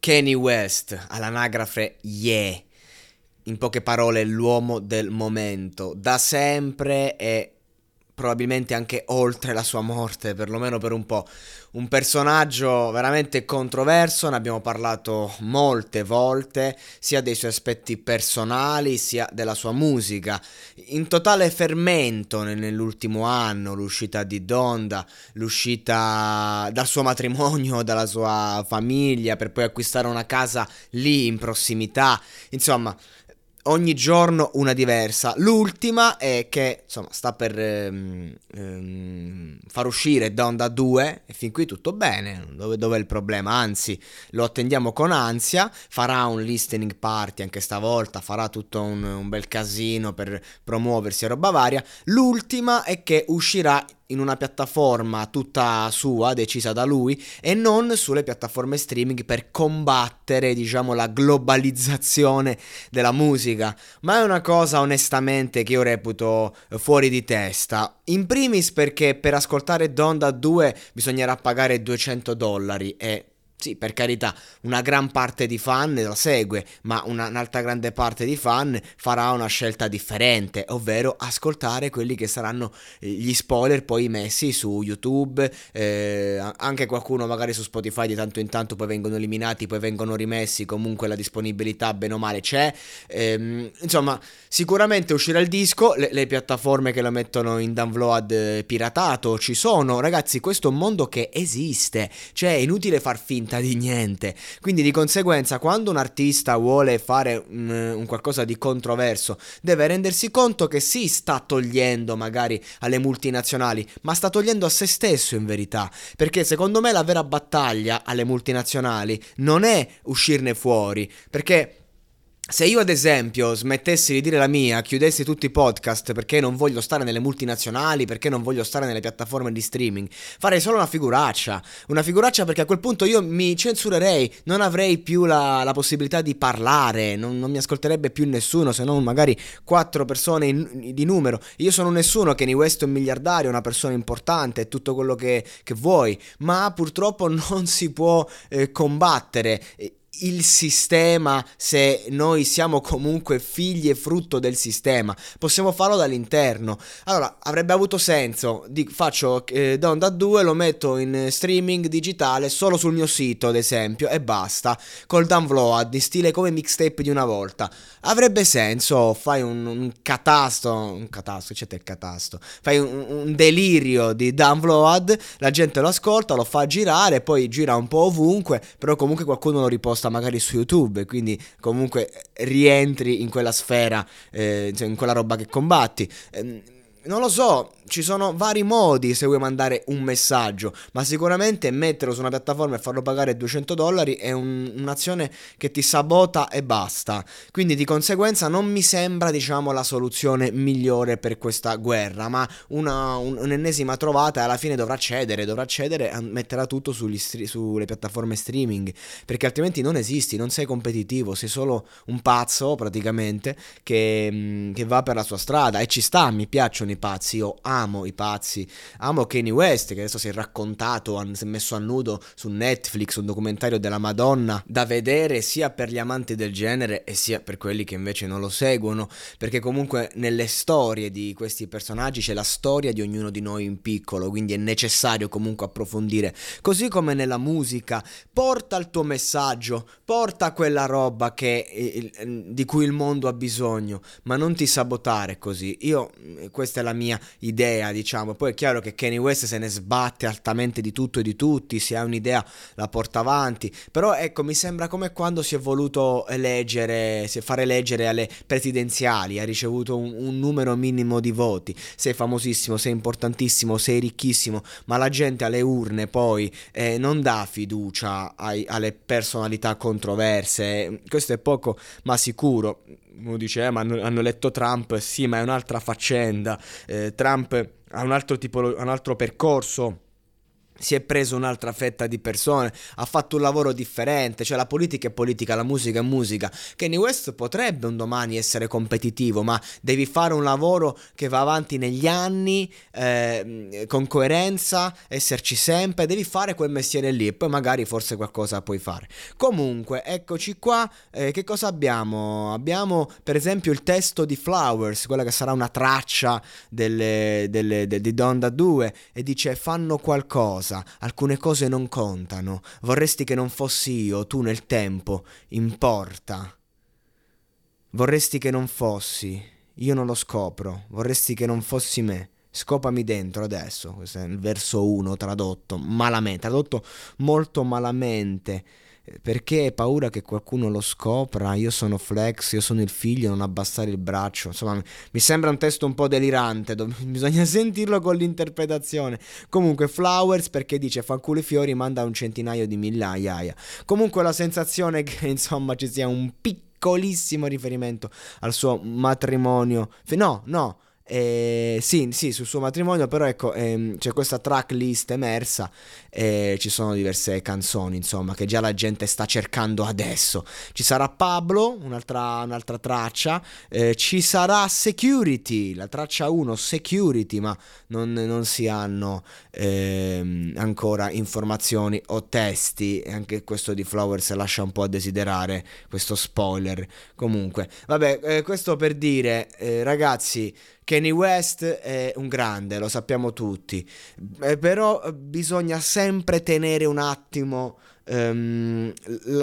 Kanye West, all'anagrafe Yeah. In poche parole, l'uomo del momento. Da sempre e probabilmente anche oltre la sua morte, perlomeno per un po'. Un personaggio veramente controverso, ne abbiamo parlato molte volte, sia dei suoi aspetti personali, sia della sua musica. In totale fermento nell'ultimo anno, l'uscita di Donda, l'uscita dal suo matrimonio, dalla sua famiglia, per poi acquistare una casa lì in prossimità. Insomma, ogni giorno una diversa. L'ultima è che insomma sta per ehm, ehm, far uscire Donda 2 e fin qui tutto bene. Dove, dove, è il problema? Anzi, lo attendiamo con ansia. Farà un listening party anche stavolta, farà tutto un, un bel casino per promuoversi a roba varia. L'ultima è che uscirà in una piattaforma tutta sua, decisa da lui, e non sulle piattaforme streaming per combattere, diciamo, la globalizzazione della musica. Ma è una cosa onestamente che io reputo fuori di testa. In primis perché per ascoltare Donda 2 bisognerà pagare 200 dollari e sì, per carità, una gran parte di fan la segue, ma una, un'altra grande parte di fan farà una scelta differente, ovvero ascoltare quelli che saranno eh, gli spoiler poi messi su YouTube, eh, anche qualcuno magari su Spotify di tanto in tanto poi vengono eliminati, poi vengono rimessi, comunque la disponibilità bene o male c'è. Ehm, insomma, sicuramente uscirà il disco, le, le, piattaforme che lo mettono in download eh, piratato ci sono, ragazzi, questo è un mondo che esiste, cioè è inutile far finta finta di niente. Quindi di conseguenza quando un artista vuole fare un, un, qualcosa di controverso deve rendersi conto che si sta togliendo magari alle multinazionali, ma sta togliendo a se stesso in verità. Perché secondo me la vera battaglia alle multinazionali non è uscirne fuori, perché se io ad esempio smettessi di dire la mia, chiudessi tutti i podcast perché non voglio stare nelle multinazionali, perché non voglio stare nelle piattaforme di streaming, farei solo una figuraccia. Una figuraccia perché a quel punto io mi censurerei, non avrei più la, la possibilità di parlare, non, non, mi ascolterebbe più nessuno se non magari quattro persone in, di numero. Io sono nessuno, Kanye West è un miliardario, una persona importante, è tutto quello che, che vuoi, ma purtroppo non si può eh, combattere il sistema se noi siamo comunque figli e frutto del sistema. Possiamo farlo dall'interno. Allora, avrebbe avuto senso. Di, faccio eh, Donda 2, lo metto in streaming digitale solo sul mio sito, ad esempio, e basta. Col download, in stile come mixtape di una volta. Avrebbe senso, fai un, un catasto, un catasto, c'è il catasto. Fai un, un delirio di download, la gente lo ascolta, lo fa girare, poi gira un po' ovunque, però comunque qualcuno lo riposta magari su YouTube, quindi comunque rientri in quella sfera, eh, in quella roba che combatti. Eh, non lo so, ci sono vari modi se vuoi mandare un messaggio, ma sicuramente metterlo su una piattaforma e farlo pagare 200 dollari è un, un'azione che ti sabota e basta. Quindi di conseguenza non mi sembra, diciamo, la soluzione migliore per questa guerra, ma una, un, un'ennesima trovata alla fine dovrà cedere, dovrà cedere e metterà tutto stri- sulle piattaforme streaming, perché altrimenti non esisti, non sei competitivo, sei solo un pazzo praticamente che, che va per la sua strada e ci sta, mi piacciono i pazzi, io amo amo i pazzi, amo Kanye West che adesso si è raccontato, si è messo a nudo su Netflix un documentario della Madonna da vedere sia per gli amanti del genere e sia per quelli che invece non lo seguono, perché comunque nelle storie di questi personaggi c'è la storia di ognuno di noi in piccolo, quindi è necessario comunque approfondire, così come nella musica, porta il tuo messaggio, porta quella roba che, di cui il mondo ha bisogno, ma non ti sabotare così. Io, questa è la mia idea, diciamo, poi è chiaro che Kanye West se ne sbatte altamente di tutto e di tutti, se ha un'idea la porta avanti, però ecco, mi sembra come quando si è voluto eleggere, fare eleggere alle presidenziali, ha ricevuto un, un numero minimo di voti, sei famosissimo, sei importantissimo, sei ricchissimo, ma la gente alle urne poi eh, non dà fiducia ai, alle personalità controverse, questo è poco ma sicuro. Uno dice, eh, ma hanno, hanno eletto Trump, sì, ma è un'altra faccenda. Eh, Trump ha un altro, tipo, un altro percorso si è preso un'altra fetta di persone, ha fatto un lavoro differente, cioè la politica è politica, la musica è musica. Kanye West potrebbe un domani essere competitivo, ma devi fare un lavoro che va avanti negli anni, eh, con coerenza, esserci sempre, devi fare quel mestiere lì e poi magari forse qualcosa puoi fare. Comunque, eccoci qua, eh, che cosa abbiamo? Abbiamo per esempio il testo di Flowers, quella che sarà una traccia delle, delle, de, di Donda 2 e dice fanno qualcosa cosa, alcune cose non contano, vorresti che non fossi io, tu nel tempo, importa. Vorresti che non fossi, io non lo scopro, vorresti che non fossi me. Scopami dentro adesso, questo è il verso 1 tradotto malamente, tradotto molto malamente perché hai paura che qualcuno lo scopra, io sono Flex, io sono il figlio, non abbassare il braccio. Insomma, mi sembra un testo un po' delirante, bisogna sentirlo con l'interpretazione. Comunque Flowers perché dice fanculo i fiori, manda un centinaio di migliaia. Comunque la sensazione che insomma ci sia un piccolissimo riferimento al suo matrimonio. No, no eh, sì, sì, sul suo matrimonio, però ecco, ehm, c'è questa tracklist emersa e ci sono diverse canzoni, insomma, che già la gente sta cercando adesso. Ci sarà Pablo, un'altra, un'altra traccia, eh, ci sarà Security, la traccia 1, Security, ma non, non si hanno ehm, ancora informazioni o testi, anche questo di Flowers lascia un po' a desiderare, questo spoiler. Comunque, vabbè, eh, questo per dire, eh, ragazzi, Kanye West è un grande, lo sappiamo tutti, eh, però bisogna sempre tenere un attimo um,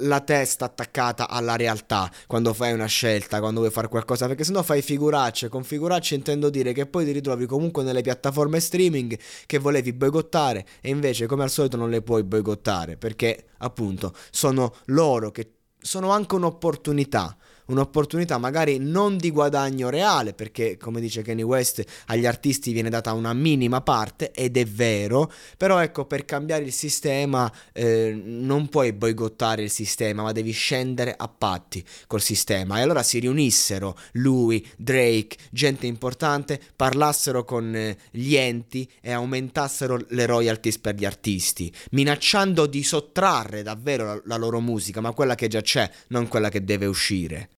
la testa attaccata alla realtà quando fai una scelta, quando vuoi fare qualcosa, perché sennò fai figuracce. Con figuracce intendo dire che poi ti ritrovi comunque nelle piattaforme streaming che volevi boicottare e invece come al solito non le puoi boicottare perché appunto sono loro che sono anche un'opportunità un'opportunità magari non di guadagno reale, perché come dice Kanye West agli artisti viene data una minima parte ed è vero, però ecco per cambiare il sistema eh, non puoi boicottare il sistema, ma devi scendere a patti col sistema. E allora si riunissero lui, Drake, gente importante, parlassero con eh, gli enti e aumentassero le royalties per gli artisti, minacciando di sottrarre davvero la, la loro musica, ma quella che già c'è, non quella che deve uscire.